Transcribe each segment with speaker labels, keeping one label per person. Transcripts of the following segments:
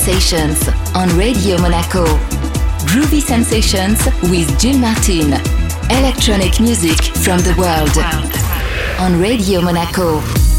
Speaker 1: Sensations on Radio Monaco. Groovy Sensations with Jill Martin. Electronic music from the world on Radio Monaco.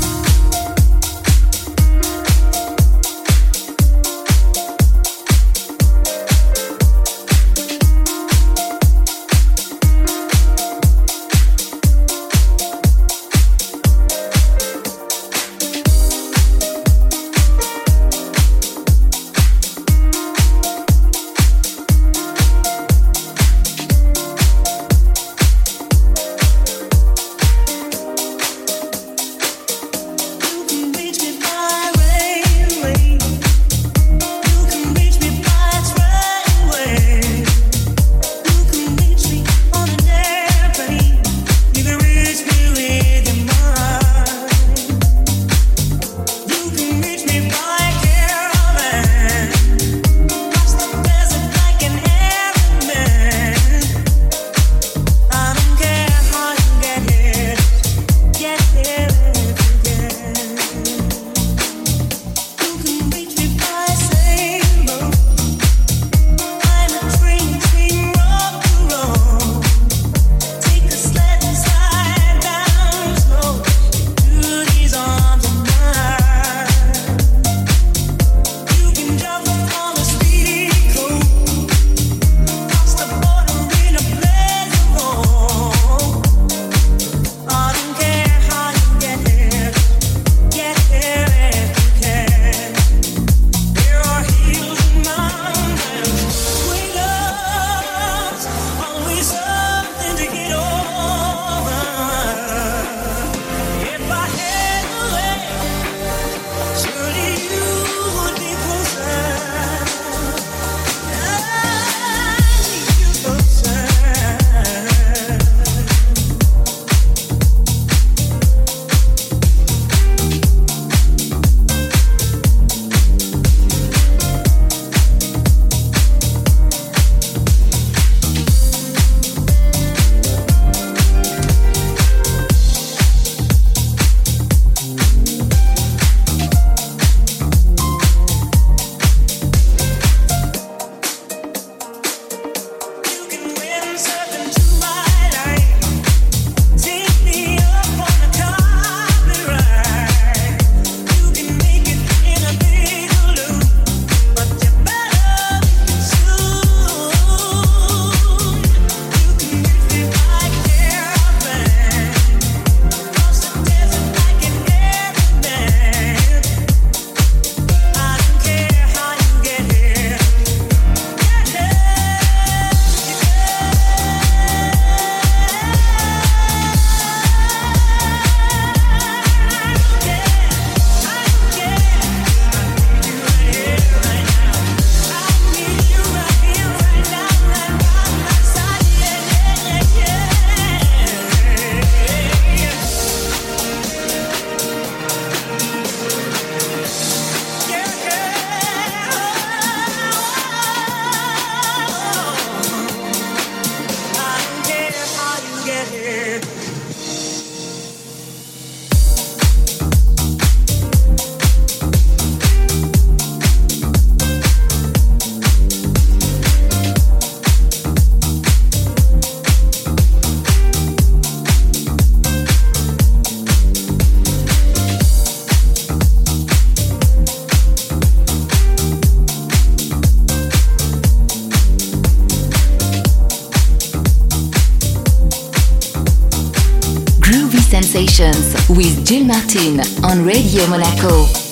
Speaker 1: Jill Martin on Radio Monaco.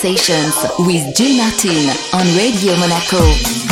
Speaker 2: Sensations with Jill Martin on Radio Monaco.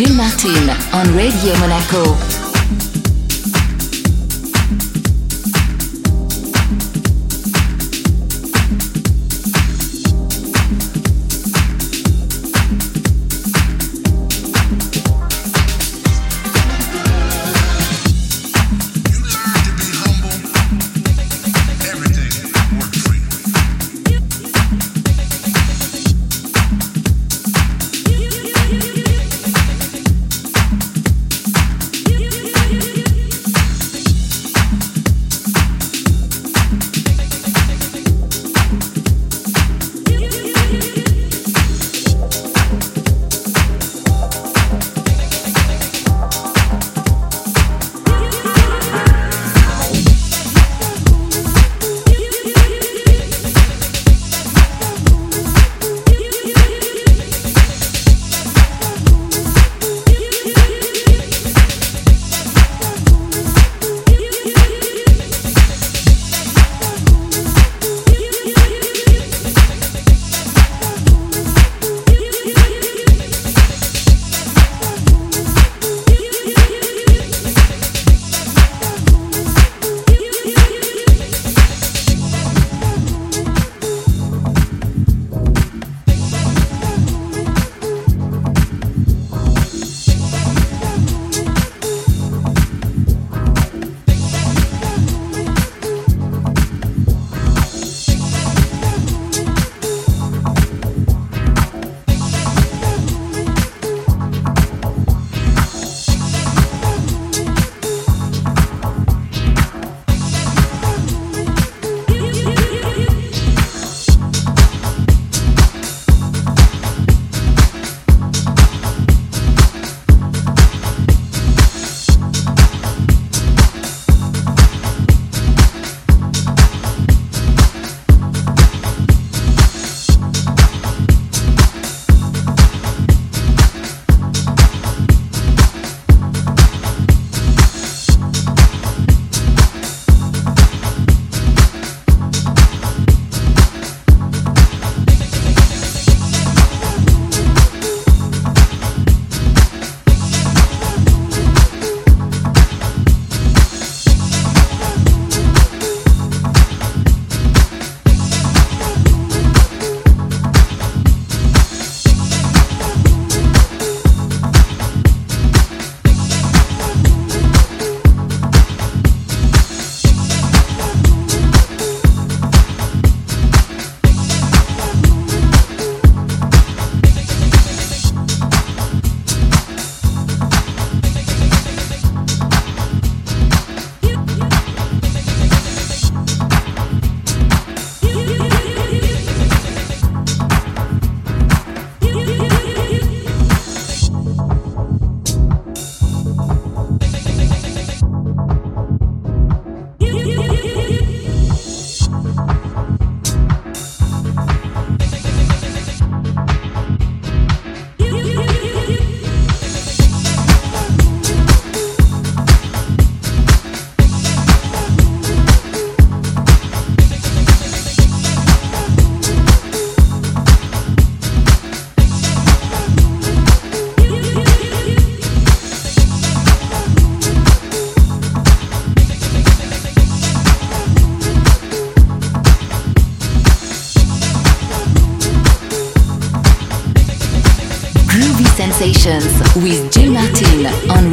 Speaker 2: Jill Martin on Radio Monaco.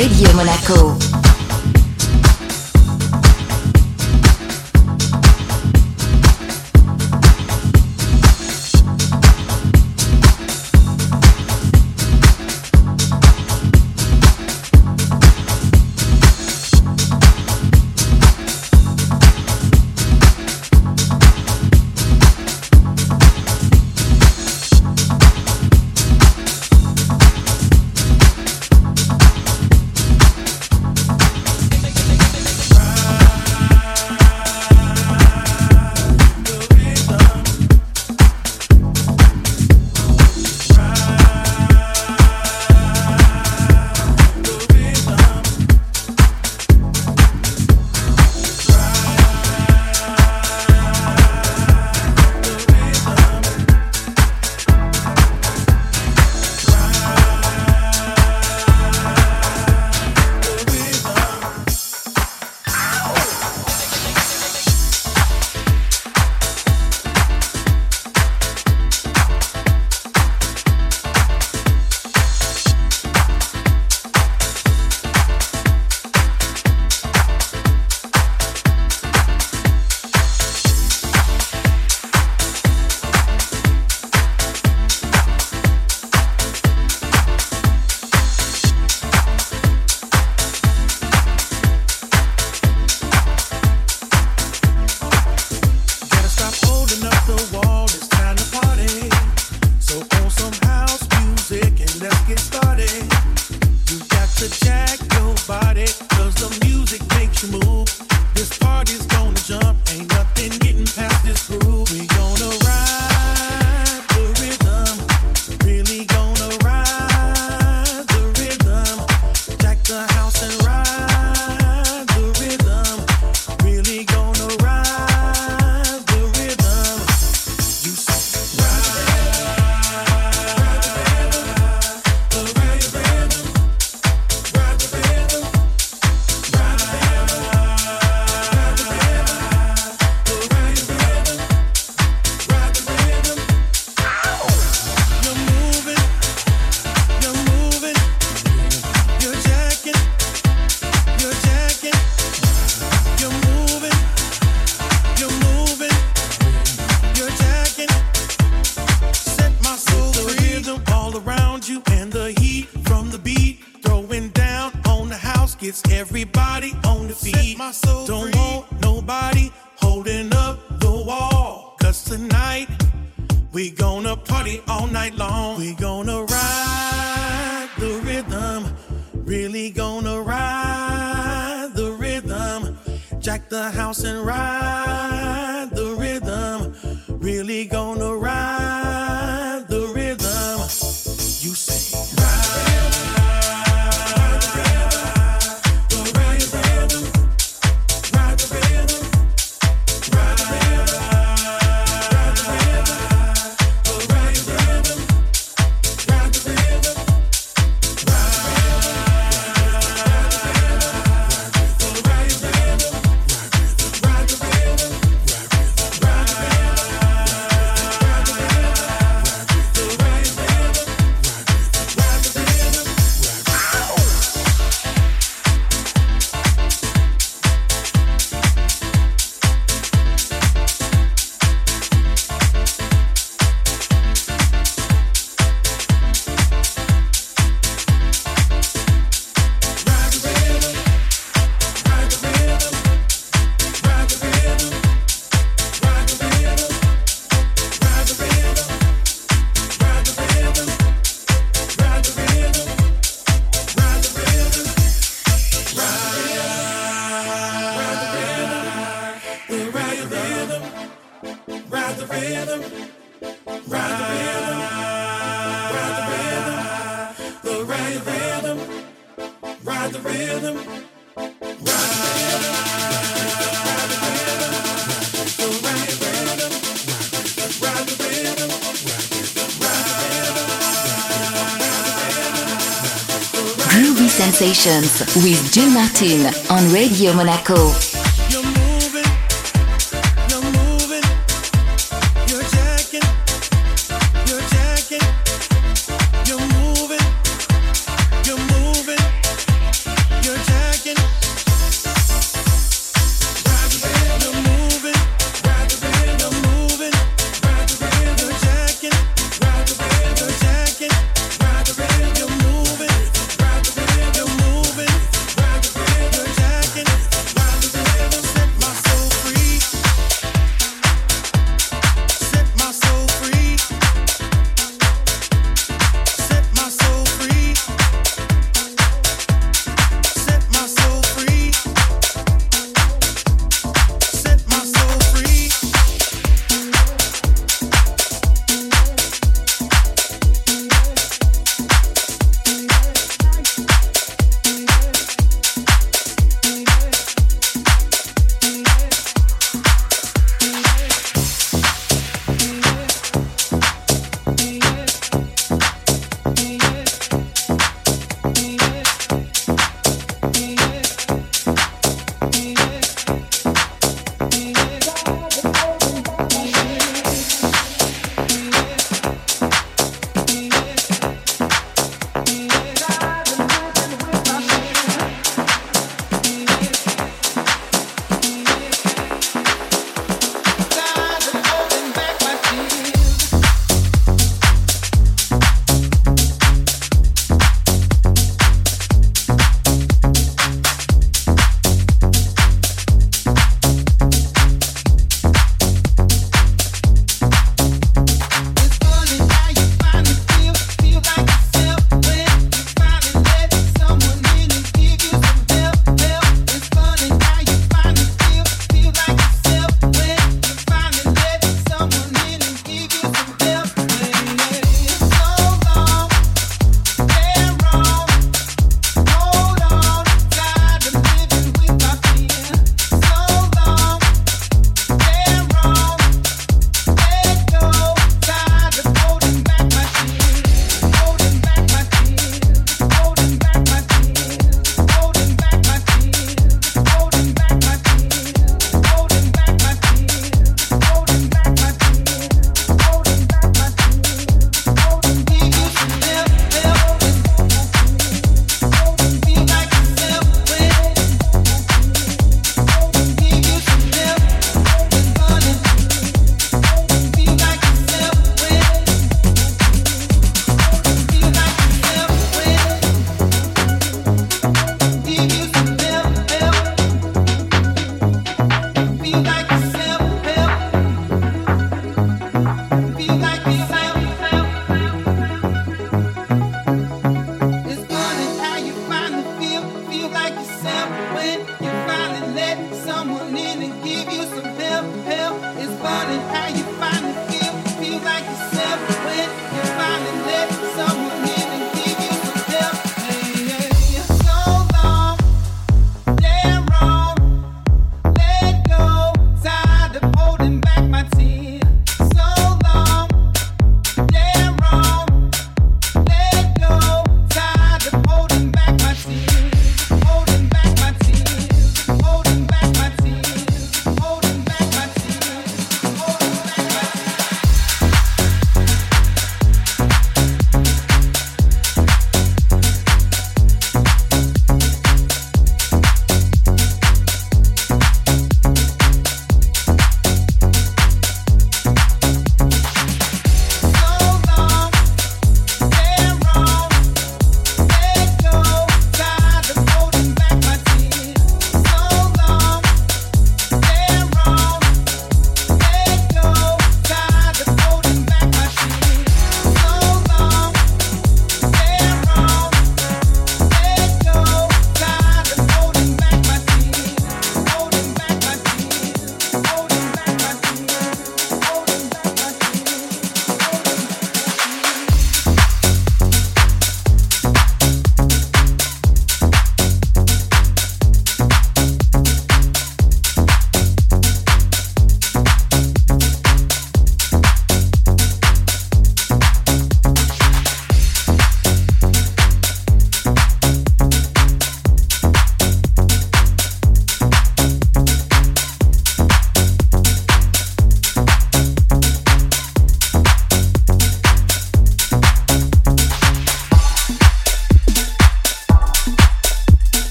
Speaker 2: Radio Monaco.
Speaker 3: Gets everybody on the feet. Don't want nobody holding up the wall. Cause tonight we gonna party all night long. We gonna ride the rhythm. Really gonna ride the rhythm. Jack the house and ride
Speaker 1: Sensations with Jill Martin on Radio Monaco.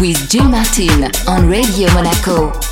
Speaker 4: With Jill Martin on Radio Monaco.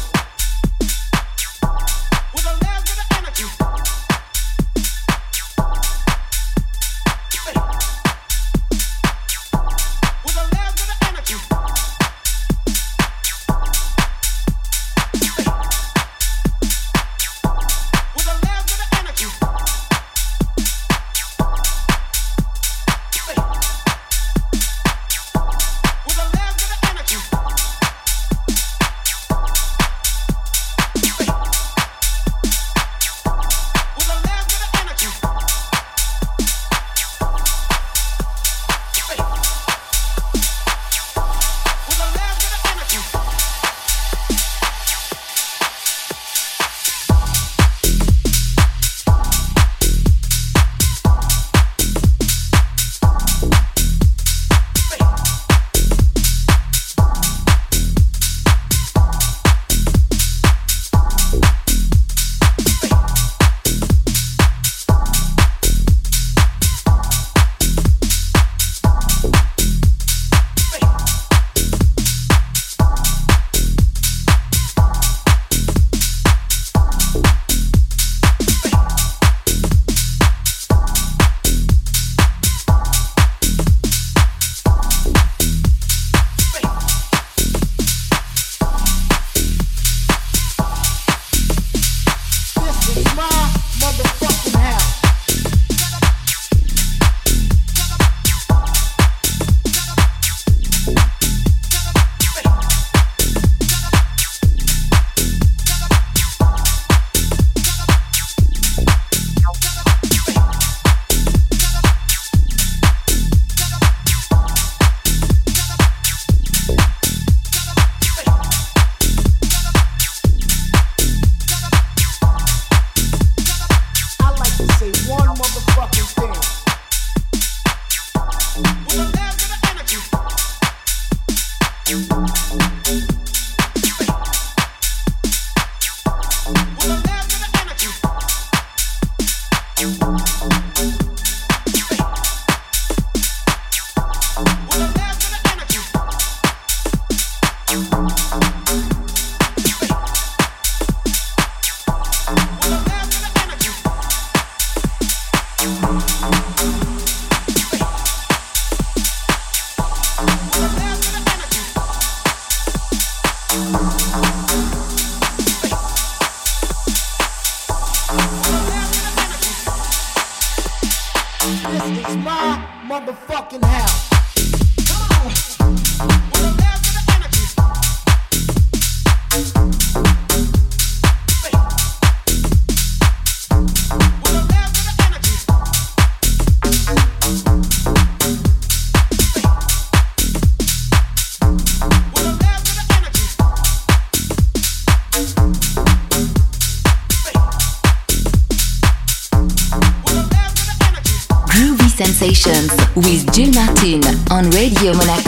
Speaker 4: On Radio Monaco.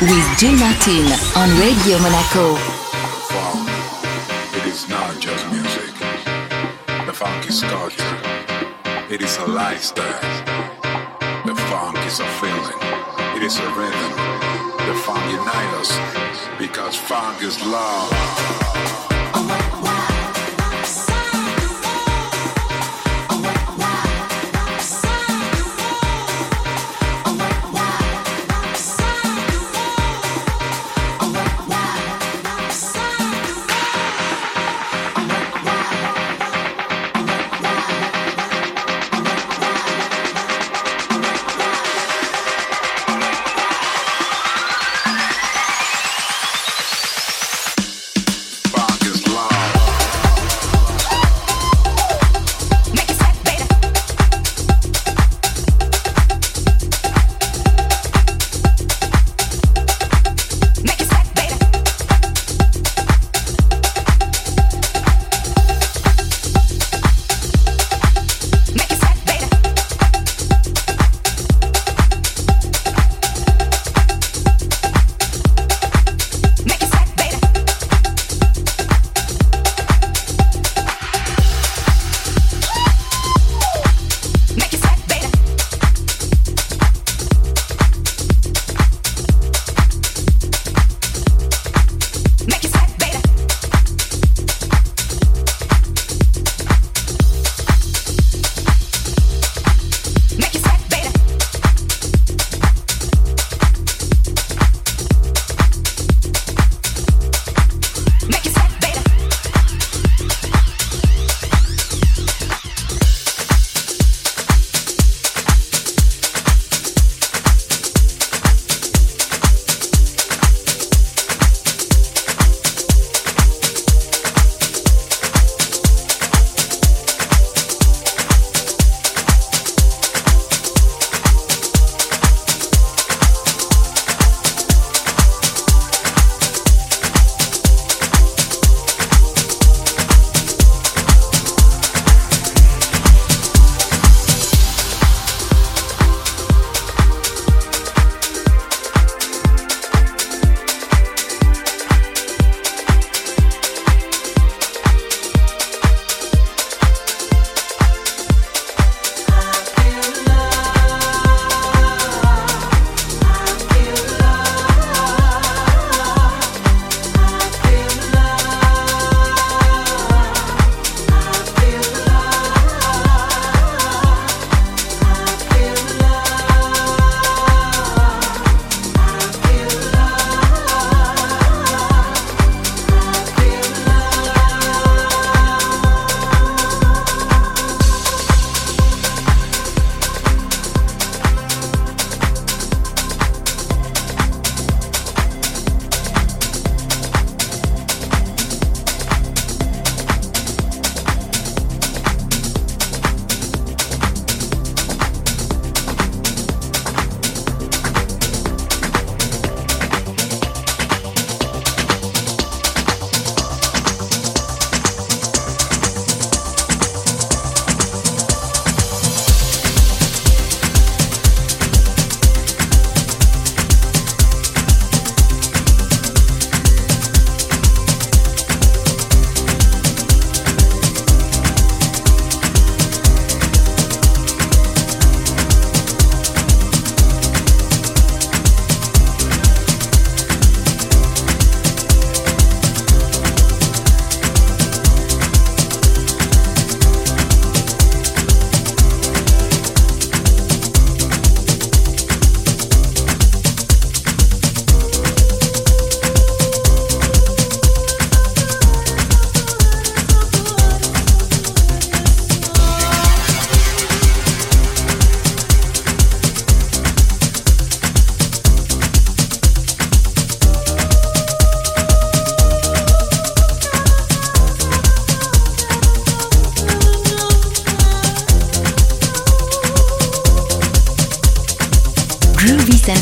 Speaker 2: With Jill Martin on Radio Monaco.
Speaker 5: It is not just music. The funk is culture. It is a lifestyle. The funk is a feeling. It is a rhythm. The funk unites us because funk is love.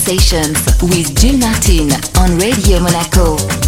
Speaker 2: With Jill Martin on Radio Monaco.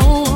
Speaker 2: Oh.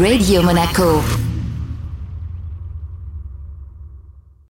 Speaker 2: Radio Monaco.